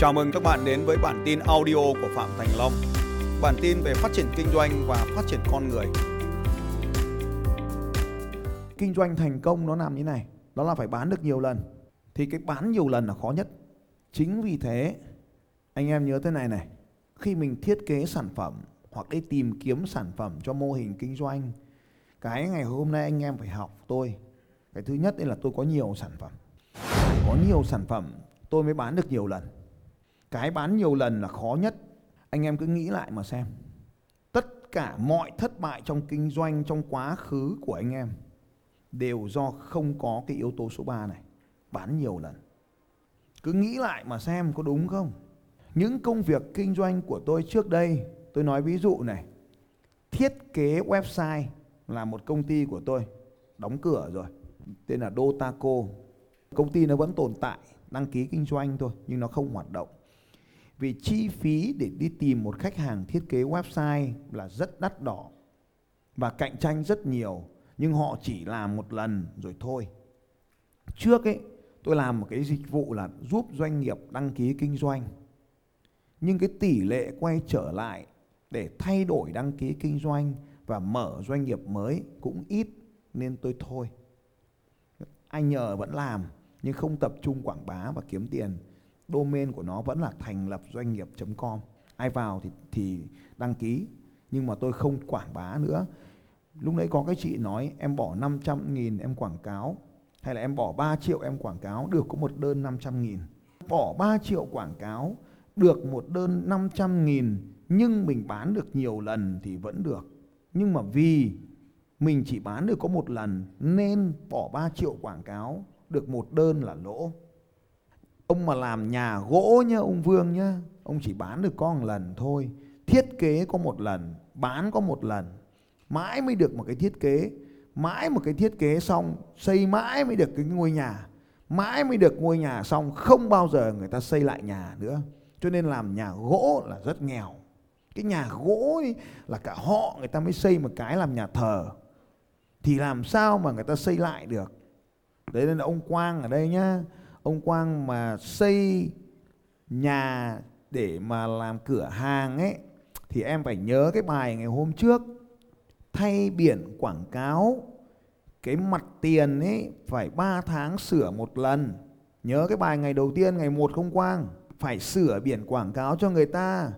Chào mừng các bạn đến với bản tin audio của Phạm Thành Long. Bản tin về phát triển kinh doanh và phát triển con người. kinh doanh thành công nó làm như này, đó là phải bán được nhiều lần. Thì cái bán nhiều lần là khó nhất. Chính vì thế, anh em nhớ thế này này, khi mình thiết kế sản phẩm hoặc đi tìm kiếm sản phẩm cho mô hình kinh doanh, cái ngày hôm nay anh em phải học tôi. Cái thứ nhất là tôi có nhiều sản phẩm. Phải có nhiều sản phẩm, tôi mới bán được nhiều lần cái bán nhiều lần là khó nhất. Anh em cứ nghĩ lại mà xem. Tất cả mọi thất bại trong kinh doanh, trong quá khứ của anh em đều do không có cái yếu tố số 3 này, bán nhiều lần. Cứ nghĩ lại mà xem có đúng không? Những công việc kinh doanh của tôi trước đây, tôi nói ví dụ này. Thiết kế website là một công ty của tôi, đóng cửa rồi. Tên là Dotaco công ty nó vẫn tồn tại, đăng ký kinh doanh thôi, nhưng nó không hoạt động vì chi phí để đi tìm một khách hàng thiết kế website là rất đắt đỏ và cạnh tranh rất nhiều, nhưng họ chỉ làm một lần rồi thôi. Trước ấy, tôi làm một cái dịch vụ là giúp doanh nghiệp đăng ký kinh doanh. Nhưng cái tỷ lệ quay trở lại để thay đổi đăng ký kinh doanh và mở doanh nghiệp mới cũng ít nên tôi thôi. Anh nhờ vẫn làm, nhưng không tập trung quảng bá và kiếm tiền. Domain của nó vẫn là thành lập doanh nghiệp.com. Ai vào thì thì đăng ký, nhưng mà tôi không quảng bá nữa Lúc nãy có cái chị nói, em bỏ 500 nghìn em quảng cáo, hay là em bỏ 3 triệu em quảng cáo, được có một đơn 500 nghìn. Bỏ 3 triệu quảng cáo, được một đơn 500 nghìn, nhưng mình bán được nhiều lần thì vẫn được. Nhưng mà vì mình chỉ bán được có một lần, nên bỏ 3 triệu quảng cáo, được một đơn là lỗ. Ông mà làm nhà gỗ nhá ông Vương nhá, ông chỉ bán được có một lần thôi. Thiết kế có một lần, bán có một lần. Mãi mới được một cái thiết kế. Mãi một cái thiết kế xong xây mãi mới được cái ngôi nhà. Mãi mới được ngôi nhà xong không bao giờ người ta xây lại nhà nữa. Cho nên làm nhà gỗ là rất nghèo. Cái nhà gỗ ấy là cả họ người ta mới xây một cái làm nhà thờ. Thì làm sao mà người ta xây lại được? Đấy nên là ông quang ở đây nhá ông quang mà xây nhà để mà làm cửa hàng ấy, thì em phải nhớ cái bài ngày hôm trước, thay biển quảng cáo, cái mặt tiền ấy phải 3 tháng sửa một lần. Nhớ cái bài ngày đầu tiên, ngày một không quang, phải sửa biển quảng cáo cho người ta,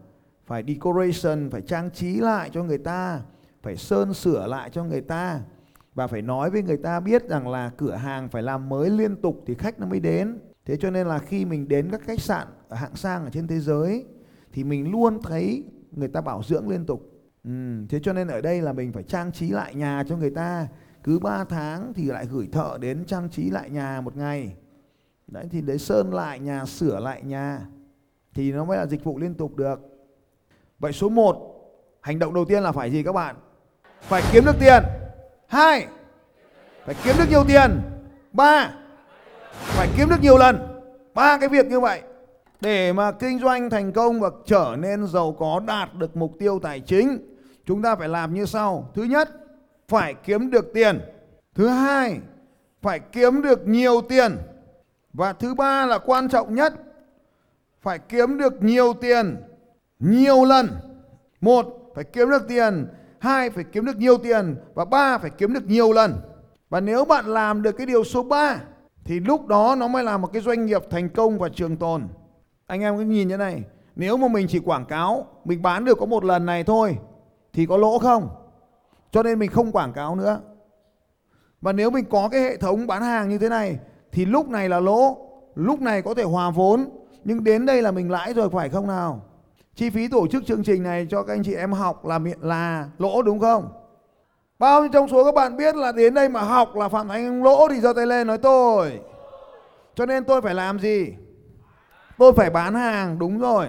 phải decoration, phải trang trí lại cho người ta, phải sơn sửa lại cho người ta và phải nói với người ta biết rằng là cửa hàng phải làm mới liên tục thì khách nó mới đến. Thế cho nên là khi mình đến các khách sạn ở hạng sang ở trên thế giới thì mình luôn thấy người ta bảo dưỡng liên tục. Ừ, thế cho nên ở đây là mình phải trang trí lại nhà cho người ta. Cứ 3 tháng thì lại gửi thợ đến trang trí lại nhà một ngày. Đấy thì đấy sơn lại nhà sửa lại nhà thì nó mới là dịch vụ liên tục được. Vậy số 1 hành động đầu tiên là phải gì các bạn? Phải kiếm được tiền hai, phải kiếm được nhiều tiền. Ba, phải kiếm được nhiều lần. Ba cái việc như vậy, để mà kinh doanh thành công và trở nên giàu có đạt được mục tiêu tài chính, chúng ta phải làm như sau. Thứ nhất, phải kiếm được tiền. Thứ hai, phải kiếm được nhiều tiền. Và thứ ba là quan trọng nhất, phải kiếm được nhiều tiền nhiều lần. Một, phải kiếm được tiền hai, phải kiếm được nhiều tiền và ba, phải kiếm được nhiều lần. Và nếu bạn làm được cái điều số 3 thì lúc đó nó mới là một cái doanh nghiệp thành công và trường tồn. Anh em cứ nhìn như này, nếu mà mình chỉ quảng cáo, mình bán được có một lần này thôi, thì có lỗ không? Cho nên mình không quảng cáo nữa. Và nếu mình có cái hệ thống bán hàng như thế này, thì lúc này là lỗ, lúc này có thể hòa vốn, nhưng đến đây là mình lãi rồi, phải không nào? Chi phí tổ chức chương trình này cho các anh chị em học là là lỗ đúng không? Bao nhiêu trong số các bạn biết là đến đây mà học là phạm thành lỗ thì giơ tay lên nói tôi. Cho nên tôi phải làm gì? Tôi phải bán hàng, đúng rồi.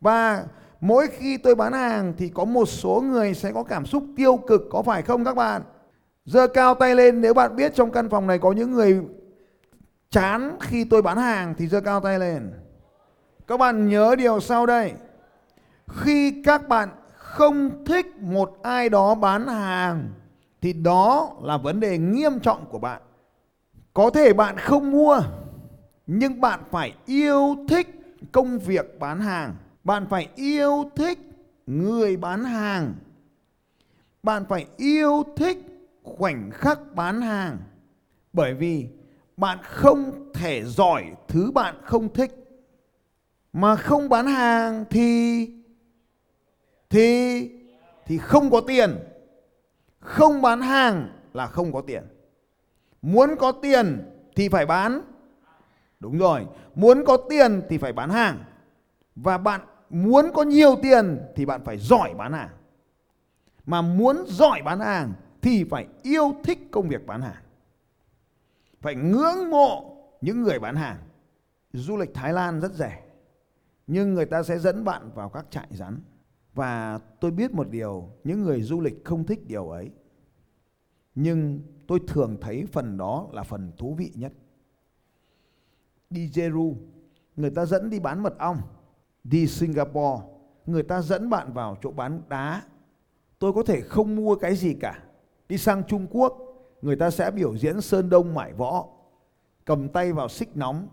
Và mỗi khi tôi bán hàng thì có một số người sẽ có cảm xúc tiêu cực, có phải không các bạn? Giơ cao tay lên, nếu bạn biết trong căn phòng này có những người chán khi tôi bán hàng thì giơ cao tay lên các bạn nhớ điều sau đây. Khi các bạn không thích một ai đó bán hàng, thì đó là vấn đề nghiêm trọng của bạn. Có thể bạn không mua, nhưng bạn phải yêu thích công việc bán hàng. Bạn phải yêu thích người bán hàng. Bạn phải yêu thích khoảnh khắc bán hàng. Bởi vì bạn không thể giỏi thứ bạn không thích mà không bán hàng thì thì thì không có tiền. Không bán hàng là không có tiền. Muốn có tiền thì phải bán. Đúng rồi. Muốn có tiền thì phải bán hàng. Và bạn muốn có nhiều tiền thì bạn phải giỏi bán hàng. Mà muốn giỏi bán hàng thì phải yêu thích công việc bán hàng. Phải ngưỡng mộ những người bán hàng. Du lịch thái lan rất rẻ nhưng người ta sẽ dẫn bạn vào các trại rắn. Và tôi biết một điều, những người du lịch không thích điều ấy. Nhưng tôi thường thấy phần đó là phần thú vị nhất. Đi Jeru người ta dẫn đi bán mật ong. Đi Singapore, người ta dẫn bạn vào chỗ bán đá. Tôi có thể không mua cái gì cả. Đi sang Trung Quốc, người ta sẽ biểu diễn sơn đông mải võ. Cầm tay vào xích nóng,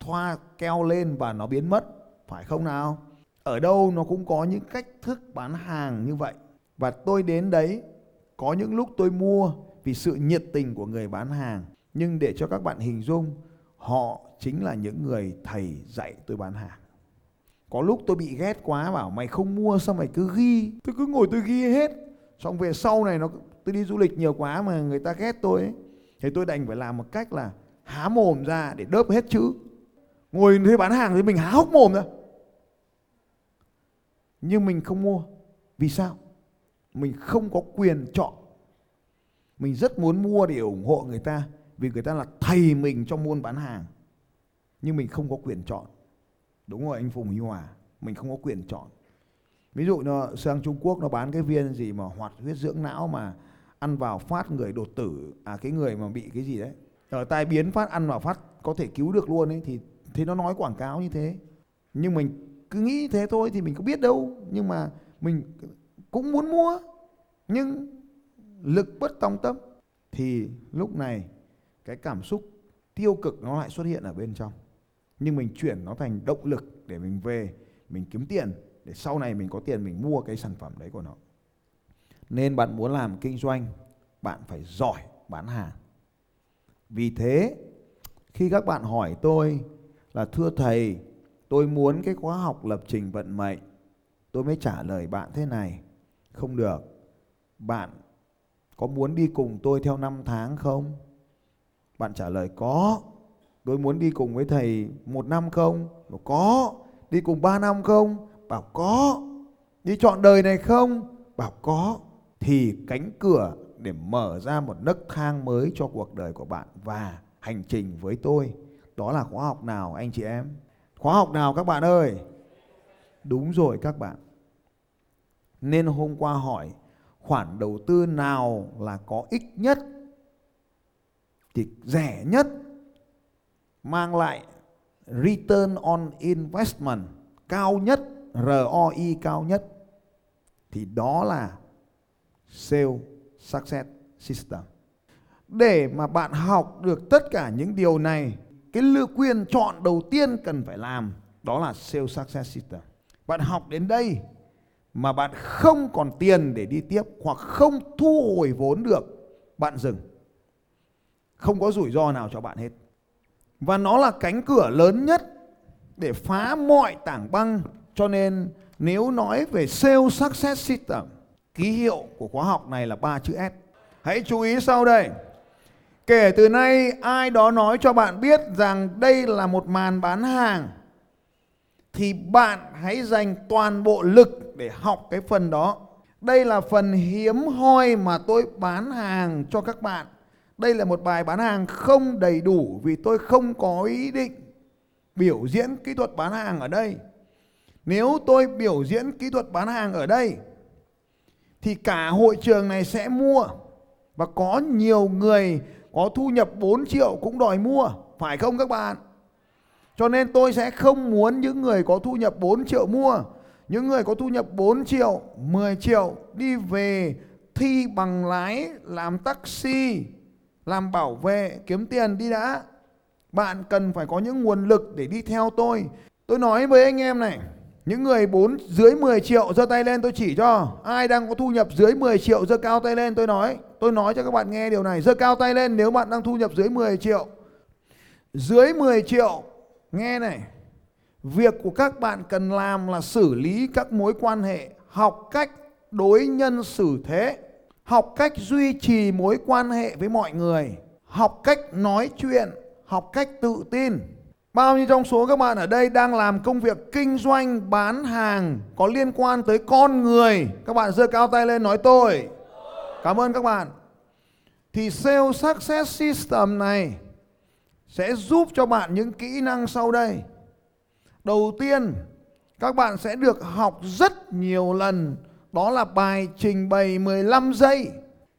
thoa keo lên và nó biến mất phải không nào? Ở đâu nó cũng có những cách thức bán hàng như vậy. Và tôi đến đấy, có những lúc tôi mua vì sự nhiệt tình của người bán hàng. Nhưng để cho các bạn hình dung, họ chính là những người thầy dạy tôi bán hàng. Có lúc tôi bị ghét quá, bảo mày không mua sao mày cứ ghi. Tôi cứ ngồi tôi ghi hết. Xong về sau này nó, tôi đi du lịch nhiều quá mà người ta ghét tôi ấy. thì tôi đành phải làm một cách là há mồm ra để đớp hết chữ. Ngồi thuê bán hàng thì mình há hốc mồm ra nhưng mình không mua. Vì sao? Mình không có quyền chọn. Mình rất muốn mua để ủng hộ người ta, vì người ta là thầy mình trong môn bán hàng. Nhưng mình không có quyền chọn. Đúng rồi, anh Phùng Huy Hòa, mình không có quyền chọn. Ví dụ nó, sang Trung Quốc nó bán cái viên gì mà hoạt huyết dưỡng não mà ăn vào phát người đột tử à cái người mà bị cái gì đấy. Ở tai biến phát, ăn vào phát có thể cứu được luôn ấy, thì thế nó nói quảng cáo như thế. Nhưng mình cứ nghĩ thế thôi thì mình có biết đâu. Nhưng mà mình cũng muốn mua, nhưng lực bất tòng tâm. Thì lúc này, cái cảm xúc tiêu cực nó lại xuất hiện ở bên trong. Nhưng mình chuyển nó thành động lực để mình về, mình kiếm tiền, để sau này mình có tiền mình mua cái sản phẩm đấy của nó. Nên bạn muốn làm kinh doanh, bạn phải giỏi bán hàng. Vì thế, khi các bạn hỏi tôi là, thưa thầy tôi muốn cái khóa học lập trình vận mệnh. Tôi mới trả lời bạn thế này. Không được. Bạn có muốn đi cùng tôi theo năm tháng không? Bạn trả lời, có. Tôi muốn đi cùng với thầy một năm không? Bảo, có. Đi cùng ba năm không? Bảo, có. Đi chọn đời này không? Bảo, có. Thì cánh cửa để mở ra một nấc thang mới cho cuộc đời của bạn và hành trình với tôi. Đó là khóa học nào, anh chị em? Khóa học nào các bạn ơi? Đúng rồi các bạn. Nên hôm qua hỏi, khoản đầu tư nào là có ích nhất? Thì rẻ nhất, mang lại return on investment cao nhất ROI cao nhất, thì đó là sale success system. Để mà bạn học được tất cả những điều này cái lựa quyền chọn đầu tiên cần phải làm đó là sales success system. Bạn học đến đây mà bạn không còn tiền để đi tiếp hoặc không thu hồi vốn được, bạn dừng. Không có rủi ro nào cho bạn hết. Và nó là cánh cửa lớn nhất để phá mọi tảng băng. Cho nên nếu nói về sales success system, ký hiệu của khóa học này là ba chữ S. Hãy chú ý sau đây kể từ nay, ai đó nói cho bạn biết rằng đây là một màn bán hàng, thì bạn hãy dành toàn bộ lực để học cái phần đó. Đây là phần hiếm hoi mà tôi bán hàng cho các bạn. Đây là một bài bán hàng không đầy đủ vì tôi không có ý định biểu diễn kỹ thuật bán hàng ở đây. Nếu tôi biểu diễn kỹ thuật bán hàng ở đây, thì cả hội trường này sẽ mua. Và có nhiều người có thu nhập 4 triệu cũng đòi mua, phải không các bạn? Cho nên tôi sẽ không muốn những người có thu nhập 4 triệu mua. Những người có thu nhập 4 triệu, 10 triệu đi về thi bằng lái, làm taxi, làm bảo vệ kiếm tiền đi đã bạn cần phải có những nguồn lực để đi theo tôi Tôi nói với anh em này, những người bốn dưới 10 triệu giơ tay lên tôi chỉ cho. Ai đang có thu nhập dưới 10 triệu giơ cao tay lên tôi nói. Tôi nói cho các bạn nghe điều này, giơ cao tay lên nếu bạn đang thu nhập dưới 10 triệu. Dưới 10 triệu, nghe này. Việc của các bạn cần làm là xử lý các mối quan hệ, học cách đối nhân xử thế, học cách duy trì mối quan hệ với mọi người, học cách nói chuyện, học cách tự tin Bao nhiêu trong số các bạn ở đây đang làm công việc kinh doanh bán hàng có liên quan tới con người? Các bạn giơ cao tay lên nói tôi. Cảm ơn các bạn. Thì Sales Success System này sẽ giúp cho bạn những kỹ năng sau đây. Đầu tiên, các bạn sẽ được học rất nhiều lần đó là bài trình bày 15 giây.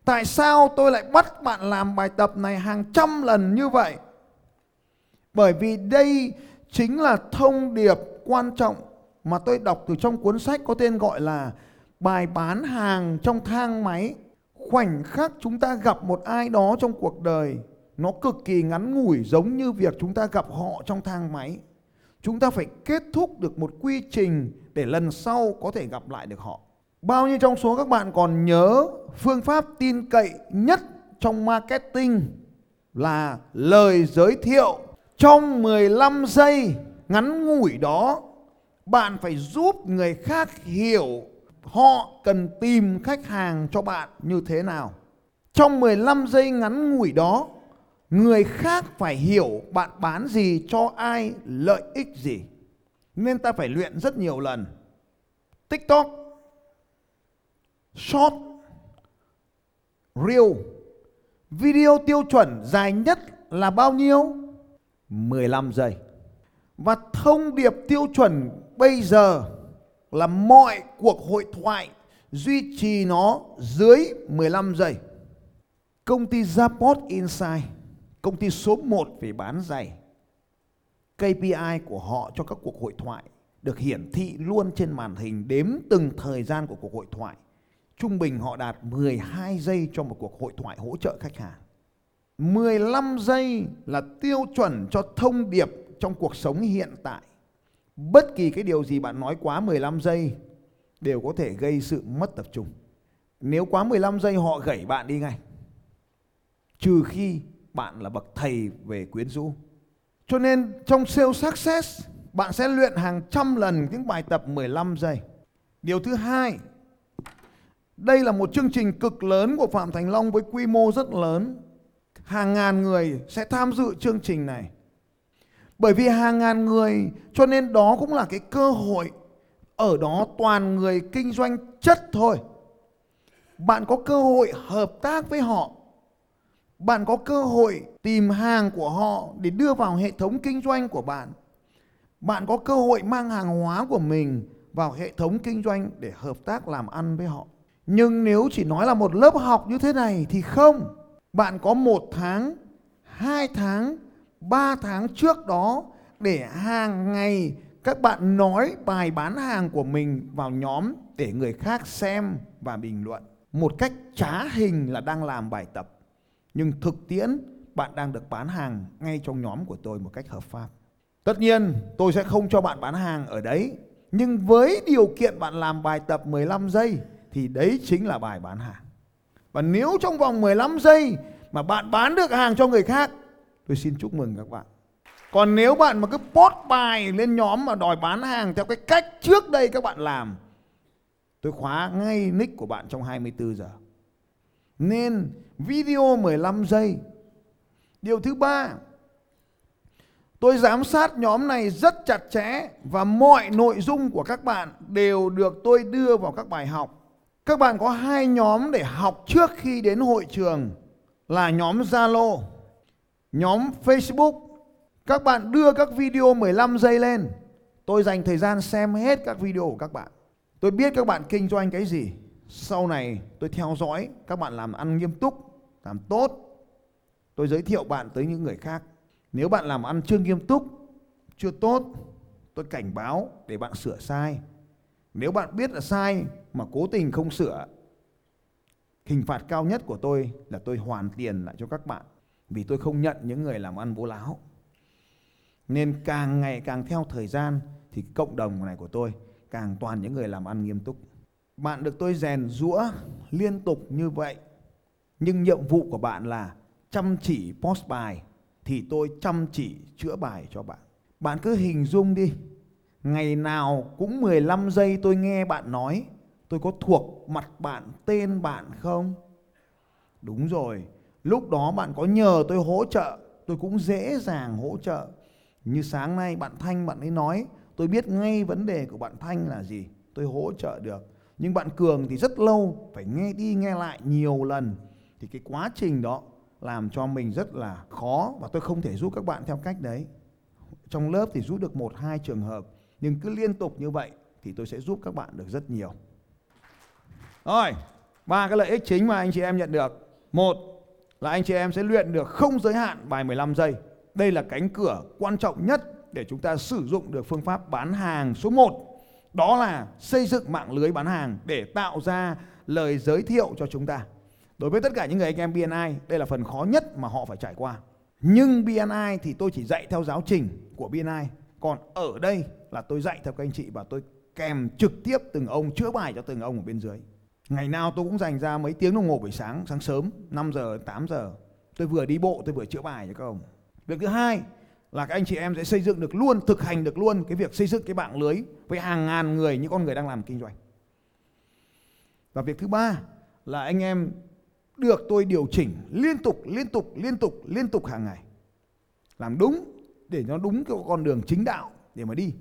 Tại sao tôi lại bắt bạn làm bài tập này hàng trăm lần như vậy? Bởi vì đây chính là thông điệp quan trọng mà tôi đọc từ trong cuốn sách có tên gọi là bài bán hàng trong thang máy. Khoảnh khắc chúng ta gặp một ai đó trong cuộc đời, nó cực kỳ ngắn ngủi giống như việc chúng ta gặp họ trong thang máy. Chúng ta phải kết thúc được một quy trình để lần sau có thể gặp lại được họ. Bao nhiêu trong số các bạn còn nhớ phương pháp tin cậy nhất trong marketing là lời giới thiệu trong 15 giây ngắn ngủi đó bạn phải giúp người khác hiểu họ cần tìm khách hàng cho bạn như thế nào. Trong 15 giây ngắn ngủi đó, người khác phải hiểu bạn bán gì cho ai, lợi ích gì. Nên ta phải luyện rất nhiều lần. TikTok, Short, Reel, video tiêu chuẩn dài nhất là bao nhiêu? 15 giây. Và thông điệp tiêu chuẩn bây giờ là mọi cuộc hội thoại duy trì nó dưới 15 giây. Công ty Zapot Insight, công ty số 1 về bán giày. KPI của họ cho các cuộc hội thoại được hiển thị luôn trên màn hình đếm từng thời gian của cuộc hội thoại. Trung bình họ đạt 12 giây cho một cuộc hội thoại hỗ trợ khách hàng. 15 giây là tiêu chuẩn cho thông điệp trong cuộc sống hiện tại. Bất kỳ cái điều gì bạn nói quá 15 giây đều có thể gây sự mất tập trung. Nếu quá 15 giây họ gãy bạn đi ngay. Trừ khi bạn là bậc thầy về quyến rũ. Cho nên trong sales success bạn sẽ luyện hàng trăm lần những bài tập 15 giây. Điều thứ hai, đây là một chương trình cực lớn của Phạm Thành Long với quy mô rất lớn hàng ngàn người sẽ tham dự chương trình này. Bởi vì hàng ngàn người, cho nên đó cũng là cái cơ hội ở đó toàn người kinh doanh chất thôi. Bạn có cơ hội hợp tác với họ. Bạn có cơ hội tìm hàng của họ để đưa vào hệ thống kinh doanh của bạn. Bạn có cơ hội mang hàng hóa của mình vào hệ thống kinh doanh để hợp tác làm ăn với họ. Nhưng nếu chỉ nói là một lớp học như thế này thì không bạn có một tháng, hai tháng, ba tháng trước đó để hàng ngày các bạn nói bài bán hàng của mình vào nhóm để người khác xem và bình luận. Một cách trá hình là đang làm bài tập. Nhưng thực tiễn bạn đang được bán hàng ngay trong nhóm của tôi một cách hợp pháp. Tất nhiên tôi sẽ không cho bạn bán hàng ở đấy. Nhưng với điều kiện bạn làm bài tập 15 giây thì đấy chính là bài bán hàng. Và nếu trong vòng 15 giây mà bạn bán được hàng cho người khác, tôi xin chúc mừng các bạn. Còn nếu bạn mà cứ post bài lên nhóm mà đòi bán hàng theo cái cách trước đây các bạn làm, tôi khóa ngay nick của bạn trong 24 giờ. Nên video 15 giây. Điều thứ ba, tôi giám sát nhóm này rất chặt chẽ và mọi nội dung của các bạn đều được tôi đưa vào các bài học các bạn có hai nhóm để học trước khi đến hội trường là nhóm Zalo, nhóm Facebook. Các bạn đưa các video 15 giây lên. Tôi dành thời gian xem hết các video của các bạn. Tôi biết các bạn kinh doanh cái gì. Sau này tôi theo dõi các bạn làm ăn nghiêm túc, làm tốt. Tôi giới thiệu bạn tới những người khác. Nếu bạn làm ăn chưa nghiêm túc, chưa tốt, tôi cảnh báo để bạn sửa sai. Nếu bạn biết là sai mà cố tình không sửa, hình phạt cao nhất của tôi là tôi hoàn tiền lại cho các bạn vì tôi không nhận những người làm ăn bố láo. Nên càng ngày càng theo thời gian, thì cộng đồng này của tôi càng toàn những người làm ăn nghiêm túc. Bạn được tôi rèn rũa liên tục như vậy. Nhưng nhiệm vụ của bạn là chăm chỉ post bài thì tôi chăm chỉ chữa bài cho bạn. Bạn cứ hình dung đi. Ngày nào cũng 15 giây tôi nghe bạn nói tôi có thuộc mặt bạn tên bạn không? Đúng rồi, lúc đó bạn có nhờ tôi hỗ trợ, tôi cũng dễ dàng hỗ trợ. Như sáng nay bạn Thanh bạn ấy nói, tôi biết ngay vấn đề của bạn Thanh là gì, tôi hỗ trợ được. Nhưng bạn Cường thì rất lâu, phải nghe đi nghe lại nhiều lần. Thì cái quá trình đó làm cho mình rất là khó và tôi không thể giúp các bạn theo cách đấy. Trong lớp thì giúp được một hai trường hợp, nhưng cứ liên tục như vậy thì tôi sẽ giúp các bạn được rất nhiều. Rồi, ba cái lợi ích chính mà anh chị em nhận được. Một là anh chị em sẽ luyện được không giới hạn bài 15 giây. Đây là cánh cửa quan trọng nhất để chúng ta sử dụng được phương pháp bán hàng số 1. Đó là xây dựng mạng lưới bán hàng để tạo ra lời giới thiệu cho chúng ta. Đối với tất cả những người anh em BNI, đây là phần khó nhất mà họ phải trải qua. Nhưng BNI thì tôi chỉ dạy theo giáo trình của BNI. Còn ở đây là tôi dạy theo các anh chị và tôi kèm trực tiếp từng ông chữa bài cho từng ông ở bên dưới. Ngày nào tôi cũng dành ra mấy tiếng đồng hồ buổi sáng, sáng sớm, 5 giờ, 8 giờ. Tôi vừa đi bộ, tôi vừa chữa bài cho các ông. Việc thứ hai là các anh chị em sẽ xây dựng được luôn, thực hành được luôn cái việc xây dựng cái mạng lưới với hàng ngàn người, những con người đang làm kinh doanh. Và việc thứ ba là anh em được tôi điều chỉnh liên tục, liên tục, liên tục, liên tục hàng ngày. Làm đúng để nó đúng cái con đường chính đạo để mà đi.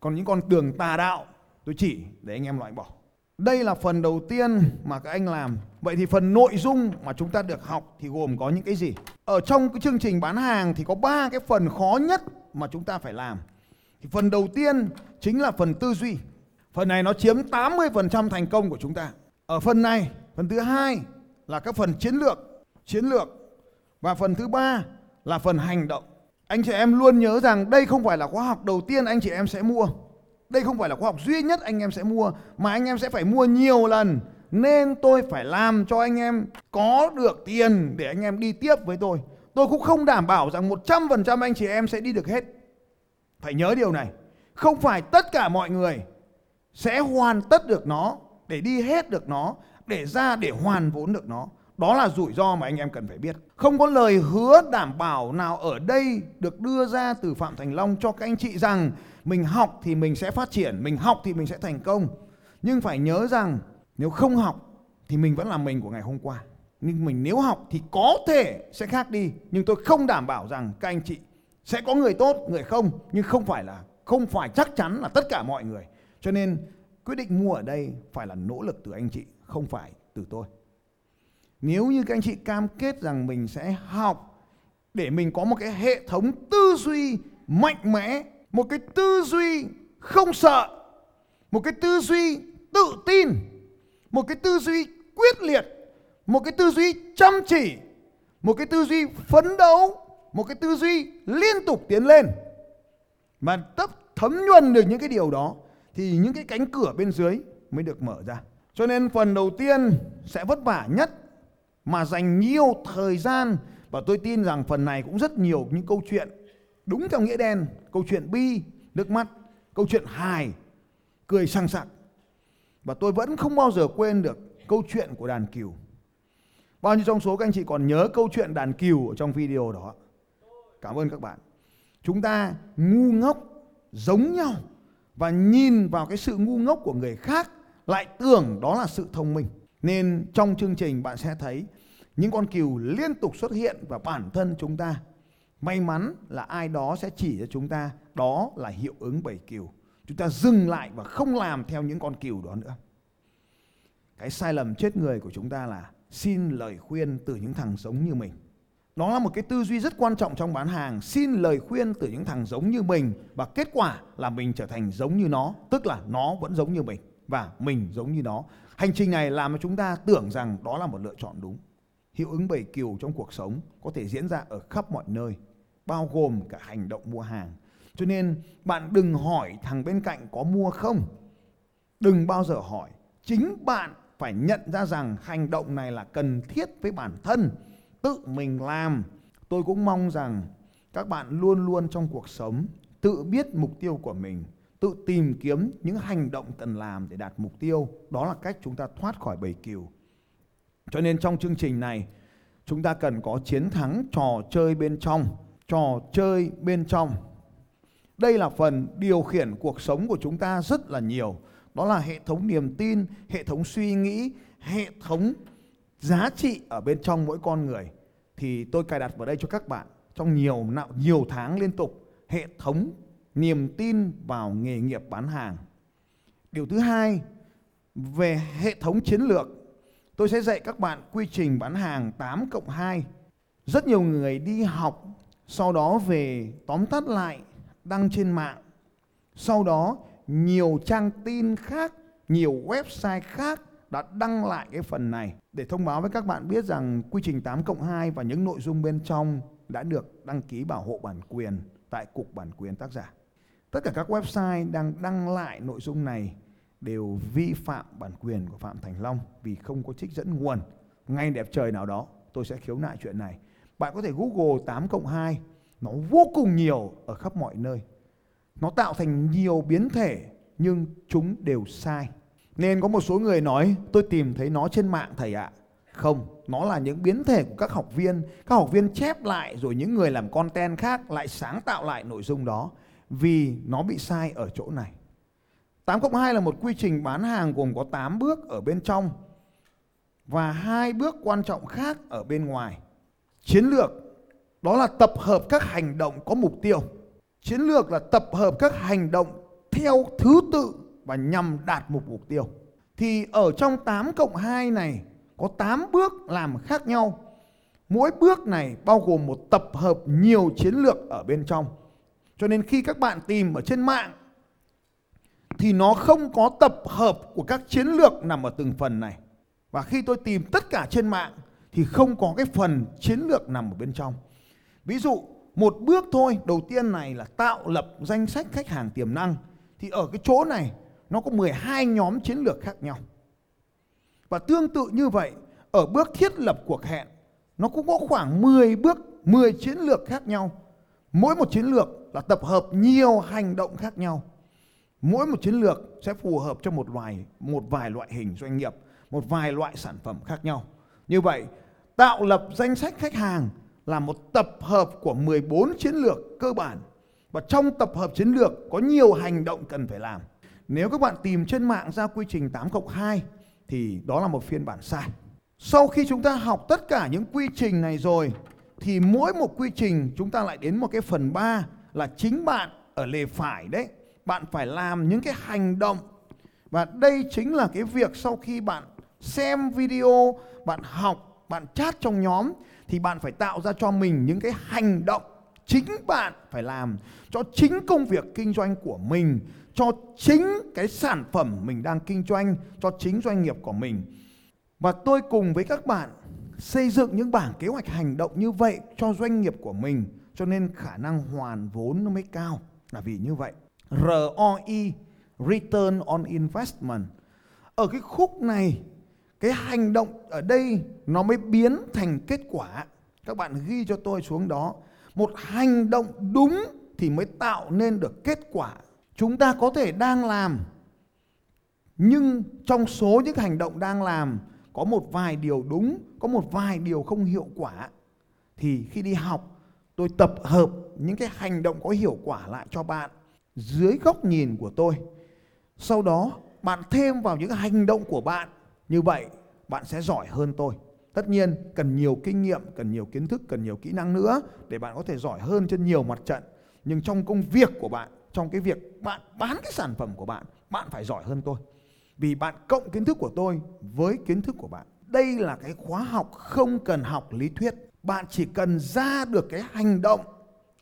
Còn những con đường tà đạo tôi chỉ để anh em loại bỏ. Đây là phần đầu tiên mà các anh làm. Vậy thì phần nội dung mà chúng ta được học thì gồm có những cái gì? Ở trong cái chương trình bán hàng thì có ba cái phần khó nhất mà chúng ta phải làm. Thì phần đầu tiên chính là phần tư duy. Phần này nó chiếm 80% thành công của chúng ta. Ở phần này, phần thứ hai là các phần chiến lược, chiến lược và phần thứ ba là phần hành động. Anh chị em luôn nhớ rằng đây không phải là khóa học đầu tiên anh chị em sẽ mua đây không phải là khóa học duy nhất anh em sẽ mua mà anh em sẽ phải mua nhiều lần. Nên tôi phải làm cho anh em có được tiền để anh em đi tiếp với tôi. Tôi cũng không đảm bảo rằng 100% anh chị em sẽ đi được hết. Phải nhớ điều này. Không phải tất cả mọi người sẽ hoàn tất được nó để đi hết được nó, để ra để hoàn vốn được nó. Đó là rủi ro mà anh em cần phải biết. Không có lời hứa đảm bảo nào ở đây được đưa ra từ Phạm Thành Long cho các anh chị rằng mình học thì mình sẽ phát triển, mình học thì mình sẽ thành công. Nhưng phải nhớ rằng nếu không học thì mình vẫn là mình của ngày hôm qua. Nhưng mình nếu học thì có thể sẽ khác đi, nhưng tôi không đảm bảo rằng các anh chị sẽ có người tốt, người không, nhưng không phải là không phải chắc chắn là tất cả mọi người. Cho nên quyết định mua ở đây phải là nỗ lực từ anh chị, không phải từ tôi. Nếu như các anh chị cam kết rằng mình sẽ học để mình có một cái hệ thống tư duy mạnh mẽ, một cái tư duy không sợ, một cái tư duy tự tin, một cái tư duy quyết liệt, một cái tư duy chăm chỉ, một cái tư duy phấn đấu, một cái tư duy liên tục tiến lên. Mà tấp thấm nhuần được những cái điều đó thì những cái cánh cửa bên dưới mới được mở ra. Cho nên phần đầu tiên sẽ vất vả nhất mà dành nhiều thời gian và tôi tin rằng phần này cũng rất nhiều những câu chuyện đúng theo nghĩa đen, câu chuyện bi, nước mắt, câu chuyện hài, cười sang sặc. Và tôi vẫn không bao giờ quên được câu chuyện của đàn cừu. Bao nhiêu trong số các anh chị còn nhớ câu chuyện đàn cừu ở trong video đó? Cảm ơn các bạn. Chúng ta ngu ngốc giống nhau và nhìn vào cái sự ngu ngốc của người khác lại tưởng đó là sự thông minh. Nên trong chương trình bạn sẽ thấy những con cừu liên tục xuất hiện và bản thân chúng ta may mắn là ai đó sẽ chỉ cho chúng ta đó là hiệu ứng bầy cừu. Chúng ta dừng lại và không làm theo những con cừu đó nữa. Cái sai lầm chết người của chúng ta là xin lời khuyên từ những thằng giống như mình. Đó là một cái tư duy rất quan trọng trong bán hàng. Xin lời khuyên từ những thằng giống như mình và kết quả là mình trở thành giống như nó, tức là nó vẫn giống như mình và mình giống như nó. Hành trình này làm cho chúng ta tưởng rằng đó là một lựa chọn đúng. Hiệu ứng bảy kiều trong cuộc sống có thể diễn ra ở khắp mọi nơi, bao gồm cả hành động mua hàng. Cho nên bạn đừng hỏi thằng bên cạnh có mua không. Đừng bao giờ hỏi. Chính bạn phải nhận ra rằng hành động này là cần thiết với bản thân. Tự mình làm. Tôi cũng mong rằng các bạn luôn luôn trong cuộc sống tự biết mục tiêu của mình, tự tìm kiếm những hành động cần làm để đạt mục tiêu. Đó là cách chúng ta thoát khỏi bầy cừu. Cho nên trong chương trình này chúng ta cần có chiến thắng trò chơi bên trong, trò chơi bên trong. Đây là phần điều khiển cuộc sống của chúng ta rất là nhiều. Đó là hệ thống niềm tin, hệ thống suy nghĩ, hệ thống giá trị ở bên trong mỗi con người. Thì tôi cài đặt vào đây cho các bạn trong nhiều nhiều tháng liên tục hệ thống niềm tin vào nghề nghiệp bán hàng. Điều thứ hai về hệ thống chiến lược tôi sẽ dạy các bạn quy trình bán hàng 8 cộng 2. Rất nhiều người đi học sau đó về tóm tắt lại đăng trên mạng. Sau đó nhiều trang tin khác, nhiều website khác đã đăng lại cái phần này để thông báo với các bạn biết rằng quy trình 8 cộng 2 và những nội dung bên trong đã được đăng ký bảo hộ bản quyền tại Cục Bản quyền tác giả. Tất cả các website đang đăng lại nội dung này đều vi phạm bản quyền của Phạm Thành Long vì không có trích dẫn nguồn. Ngay đẹp trời nào đó tôi sẽ khiếu nại chuyện này. Bạn có thể Google 8 cộng 2, nó vô cùng nhiều ở khắp mọi nơi. Nó tạo thành nhiều biến thể nhưng chúng đều sai. Nên có một số người nói tôi tìm thấy nó trên mạng thầy ạ. Không, nó là những biến thể của các học viên. Các học viên chép lại rồi những người làm content khác lại sáng tạo lại nội dung đó. Vì nó bị sai ở chỗ này. 8 cộng 2 là một quy trình bán hàng gồm có 8 bước ở bên trong và hai bước quan trọng khác ở bên ngoài. Chiến lược, đó là tập hợp các hành động có mục tiêu. Chiến lược là tập hợp các hành động theo thứ tự và nhằm đạt một mục tiêu. Thì ở trong 8 cộng 2 này, có 8 bước làm khác nhau. Mỗi bước này bao gồm một tập hợp nhiều chiến lược ở bên trong. Cho nên khi các bạn tìm ở trên mạng thì nó không có tập hợp của các chiến lược nằm ở từng phần này. Và khi tôi tìm tất cả trên mạng thì không có cái phần chiến lược nằm ở bên trong. Ví dụ một bước thôi, đầu tiên này là tạo lập danh sách khách hàng tiềm năng. Thì ở cái chỗ này nó có 12 nhóm chiến lược khác nhau. Và tương tự như vậy, ở bước thiết lập cuộc hẹn, nó cũng có khoảng 10 bước, 10 chiến lược khác nhau. Mỗi một chiến lược là tập hợp nhiều hành động khác nhau. Mỗi một chiến lược sẽ phù hợp cho một vài một vài loại hình doanh nghiệp, một vài loại sản phẩm khác nhau. Như vậy, tạo lập danh sách khách hàng là một tập hợp của 14 chiến lược cơ bản. Và trong tập hợp chiến lược có nhiều hành động cần phải làm. Nếu các bạn tìm trên mạng ra quy trình 8 cộng 2 thì đó là một phiên bản sai. Sau khi chúng ta học tất cả những quy trình này rồi thì mỗi một quy trình chúng ta lại đến một cái phần 3 là chính bạn ở lề phải đấy bạn phải làm những cái hành động. Và đây chính là cái việc sau khi bạn xem video, bạn học, bạn chat trong nhóm thì bạn phải tạo ra cho mình những cái hành động chính bạn phải làm cho chính công việc kinh doanh của mình, cho chính cái sản phẩm mình đang kinh doanh, cho chính doanh nghiệp của mình. Và tôi cùng với các bạn xây dựng những bảng kế hoạch hành động như vậy cho doanh nghiệp của mình, cho nên khả năng hoàn vốn nó mới cao. Là vì như vậy. ROI Return on Investment. Ở cái khúc này, cái hành động ở đây nó mới biến thành kết quả. Các bạn ghi cho tôi xuống đó. Một hành động đúng thì mới tạo nên được kết quả. Chúng ta có thể đang làm, nhưng trong số những hành động đang làm, có một vài điều đúng, có một vài điều không hiệu quả, thì khi đi học, tôi tập hợp những cái hành động có hiệu quả lại cho bạn dưới góc nhìn của tôi. Sau đó bạn thêm vào những hành động của bạn. Như vậy bạn sẽ giỏi hơn tôi. Tất nhiên cần nhiều kinh nghiệm, cần nhiều kiến thức, cần nhiều kỹ năng nữa để bạn có thể giỏi hơn trên nhiều mặt trận. Nhưng trong công việc của bạn, trong cái việc bạn bán cái sản phẩm của bạn, bạn phải giỏi hơn tôi. Vì bạn cộng kiến thức của tôi với kiến thức của bạn. Đây là cái khóa học không cần học lý thuyết. Bạn chỉ cần ra được cái hành động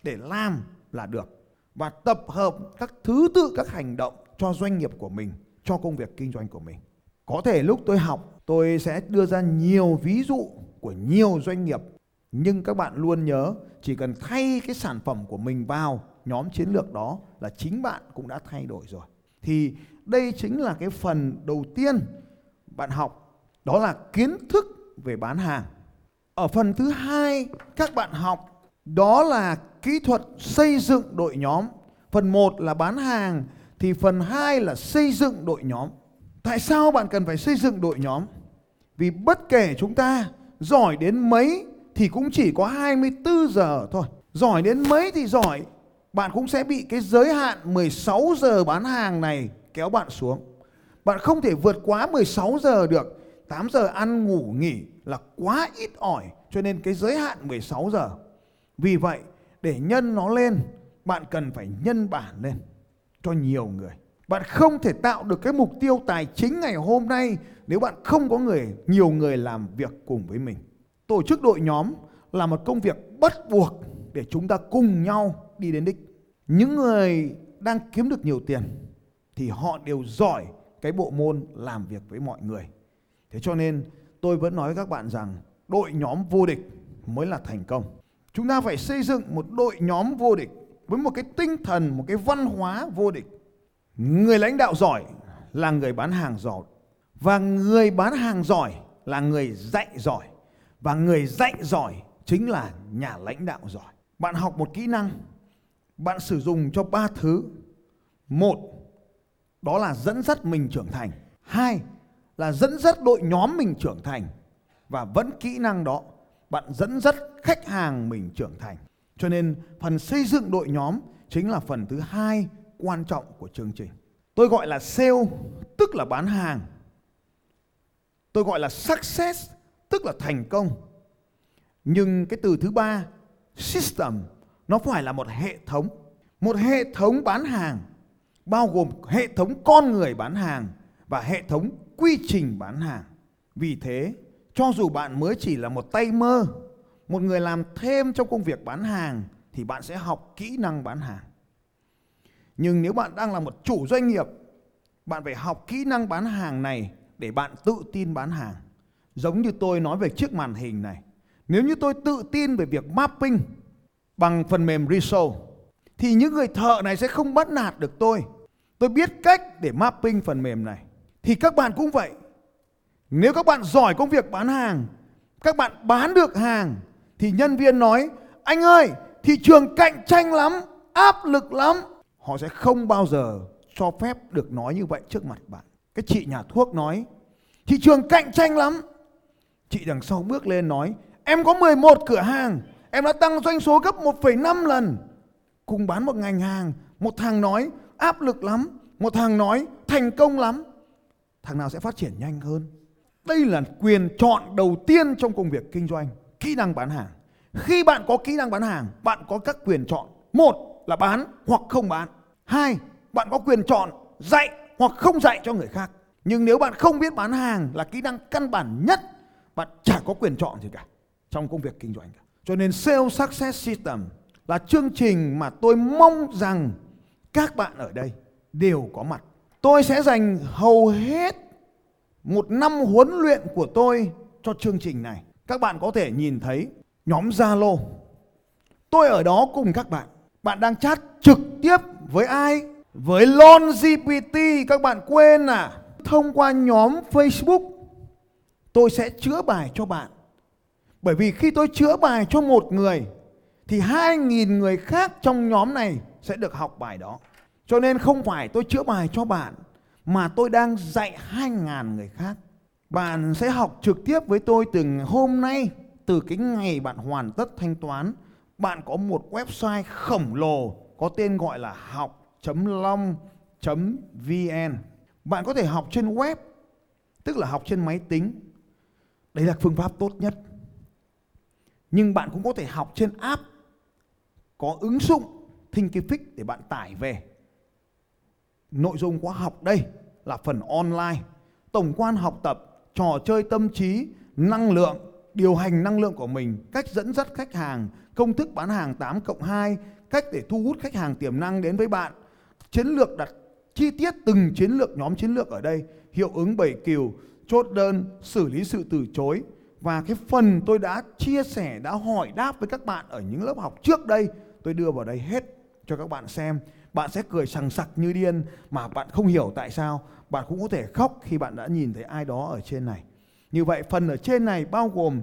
để làm là được và tập hợp các thứ tự các hành động cho doanh nghiệp của mình, cho công việc kinh doanh của mình. Có thể lúc tôi học, tôi sẽ đưa ra nhiều ví dụ của nhiều doanh nghiệp, nhưng các bạn luôn nhớ chỉ cần thay cái sản phẩm của mình vào nhóm chiến lược đó là chính bạn cũng đã thay đổi rồi. Thì đây chính là cái phần đầu tiên bạn học, đó là kiến thức về bán hàng. Ở phần thứ hai các bạn học đó là kỹ thuật xây dựng đội nhóm. Phần 1 là bán hàng thì phần 2 là xây dựng đội nhóm. Tại sao bạn cần phải xây dựng đội nhóm? Vì bất kể chúng ta giỏi đến mấy thì cũng chỉ có 24 giờ thôi. Giỏi đến mấy thì giỏi, bạn cũng sẽ bị cái giới hạn 16 giờ bán hàng này kéo bạn xuống. Bạn không thể vượt quá 16 giờ được. 8 giờ ăn ngủ nghỉ là quá ít ỏi cho nên cái giới hạn 16 giờ. Vì vậy để nhân nó lên, bạn cần phải nhân bản lên cho nhiều người. Bạn không thể tạo được cái mục tiêu tài chính ngày hôm nay nếu bạn không có người, nhiều người làm việc cùng với mình. Tổ chức đội nhóm là một công việc bắt buộc để chúng ta cùng nhau đi đến đích. Những người đang kiếm được nhiều tiền thì họ đều giỏi cái bộ môn làm việc với mọi người. Thế cho nên tôi vẫn nói với các bạn rằng đội nhóm vô địch mới là thành công. Chúng ta phải xây dựng một đội nhóm vô địch với một cái tinh thần, một cái văn hóa vô địch. Người lãnh đạo giỏi là người bán hàng giỏi và người bán hàng giỏi là người dạy giỏi và người dạy giỏi chính là nhà lãnh đạo giỏi. Bạn học một kỹ năng, bạn sử dụng cho ba thứ. Một, đó là dẫn dắt mình trưởng thành. Hai, là dẫn dắt đội nhóm mình trưởng thành. Và vẫn kỹ năng đó, bạn dẫn dắt khách hàng mình trưởng thành. Cho nên phần xây dựng đội nhóm chính là phần thứ hai quan trọng của chương trình. Tôi gọi là sale, tức là bán hàng. Tôi gọi là success, tức là thành công. Nhưng cái từ thứ ba, system, nó phải là một hệ thống. Một hệ thống bán hàng bao gồm hệ thống con người bán hàng và hệ thống quy trình bán hàng. Vì thế, cho dù bạn mới chỉ là một tay mơ, một người làm thêm trong công việc bán hàng thì bạn sẽ học kỹ năng bán hàng. Nhưng nếu bạn đang là một chủ doanh nghiệp, bạn phải học kỹ năng bán hàng này để bạn tự tin bán hàng. Giống như tôi nói về chiếc màn hình này. Nếu như tôi tự tin về việc mapping bằng phần mềm Riso thì những người thợ này sẽ không bắt nạt được tôi. Tôi biết cách để mapping phần mềm này. Thì các bạn cũng vậy. Nếu các bạn giỏi công việc bán hàng, các bạn bán được hàng thì nhân viên nói anh ơi thị trường cạnh tranh lắm áp lực lắm. Họ sẽ không bao giờ cho phép được nói như vậy trước mặt bạn. Cái chị nhà thuốc nói thị trường cạnh tranh lắm. Chị đằng sau bước lên nói em có 11 cửa hàng em đã tăng doanh số gấp 1,5 lần. Cùng bán một ngành hàng một thằng nói áp lực lắm. Một thằng nói thành công lắm. Thằng nào sẽ phát triển nhanh hơn? Đây là quyền chọn đầu tiên trong công việc kinh doanh, kỹ năng bán hàng. Khi bạn có kỹ năng bán hàng, bạn có các quyền chọn. Một là bán hoặc không bán. Hai, bạn có quyền chọn dạy hoặc không dạy cho người khác. Nhưng nếu bạn không biết bán hàng là kỹ năng căn bản nhất, bạn chả có quyền chọn gì cả trong công việc kinh doanh cả. Cho nên sales success system là chương trình mà tôi mong rằng các bạn ở đây đều có mặt. Tôi sẽ dành hầu hết một năm huấn luyện của tôi cho chương trình này các bạn có thể nhìn thấy nhóm Zalo. Tôi ở đó cùng các bạn. Bạn đang chat trực tiếp với ai? Với Lon GPT các bạn quên à? Thông qua nhóm Facebook, tôi sẽ chữa bài cho bạn. Bởi vì khi tôi chữa bài cho một người, thì 2.000 người khác trong nhóm này sẽ được học bài đó. Cho nên không phải tôi chữa bài cho bạn mà tôi đang dạy 2.000 người khác. Bạn sẽ học trực tiếp với tôi từ hôm nay, từ cái ngày bạn hoàn tất thanh toán. Bạn có một website khổng lồ, có tên gọi là học.long.vn bạn có thể học trên web, tức là học trên máy tính. Đây là phương pháp tốt nhất. Nhưng bạn cũng có thể học trên app, có ứng dụng Thinkific để bạn tải về nội dung khóa học đây là phần online tổng quan học tập trò chơi tâm trí năng lượng điều hành năng lượng của mình, cách dẫn dắt khách hàng, công thức bán hàng 8 cộng 2, cách để thu hút khách hàng tiềm năng đến với bạn, chiến lược đặt chi tiết từng chiến lược nhóm chiến lược ở đây, hiệu ứng bảy kiều, chốt đơn, xử lý sự từ chối và cái phần tôi đã chia sẻ, đã hỏi đáp với các bạn ở những lớp học trước đây, tôi đưa vào đây hết cho các bạn xem. Bạn sẽ cười sằng sặc như điên mà bạn không hiểu tại sao. Bạn cũng có thể khóc khi bạn đã nhìn thấy ai đó ở trên này. Như vậy phần ở trên này bao gồm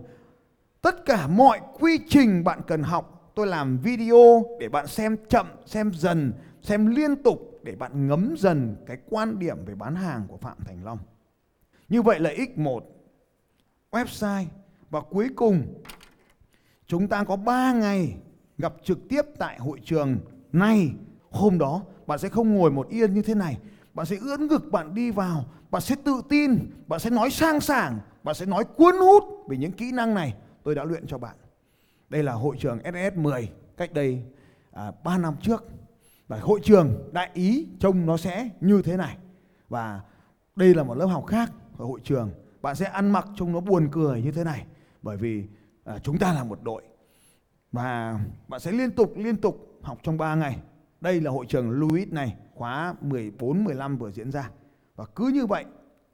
tất cả mọi quy trình bạn cần học. Tôi làm video để bạn xem chậm, xem dần, xem liên tục để bạn ngấm dần cái quan điểm về bán hàng của Phạm Thành Long. Như vậy là X1 website và cuối cùng chúng ta có 3 ngày gặp trực tiếp tại hội trường này. Hôm đó bạn sẽ không ngồi một yên như thế này. Bạn sẽ ưỡn ngực bạn đi vào. Bạn sẽ tự tin. Bạn sẽ nói sang sảng. Bạn sẽ nói cuốn hút về những kỹ năng này tôi đã luyện cho bạn. Đây là hội trường SS 10 cách đây à, 3 năm trước. Và hội trường đại ý trông nó sẽ như thế này. Và đây là một lớp học khác ở hội trường. Bạn sẽ ăn mặc trông nó buồn cười như thế này. Bởi vì à, chúng ta là một đội. Và bạn sẽ liên tục liên tục học trong 3 ngày. Đây là hội trường Louis này, khóa 14 15 vừa diễn ra. Và cứ như vậy,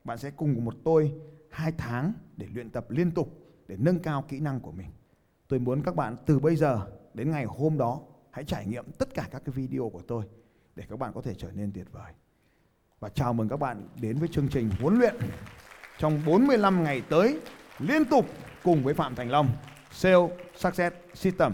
bạn sẽ cùng một tôi hai tháng để luyện tập liên tục để nâng cao kỹ năng của mình. Tôi muốn các bạn từ bây giờ đến ngày hôm đó hãy trải nghiệm tất cả các cái video của tôi để các bạn có thể trở nên tuyệt vời. Và chào mừng các bạn đến với chương trình huấn luyện trong 45 ngày tới liên tục cùng với Phạm Thành Long, Sale Success System.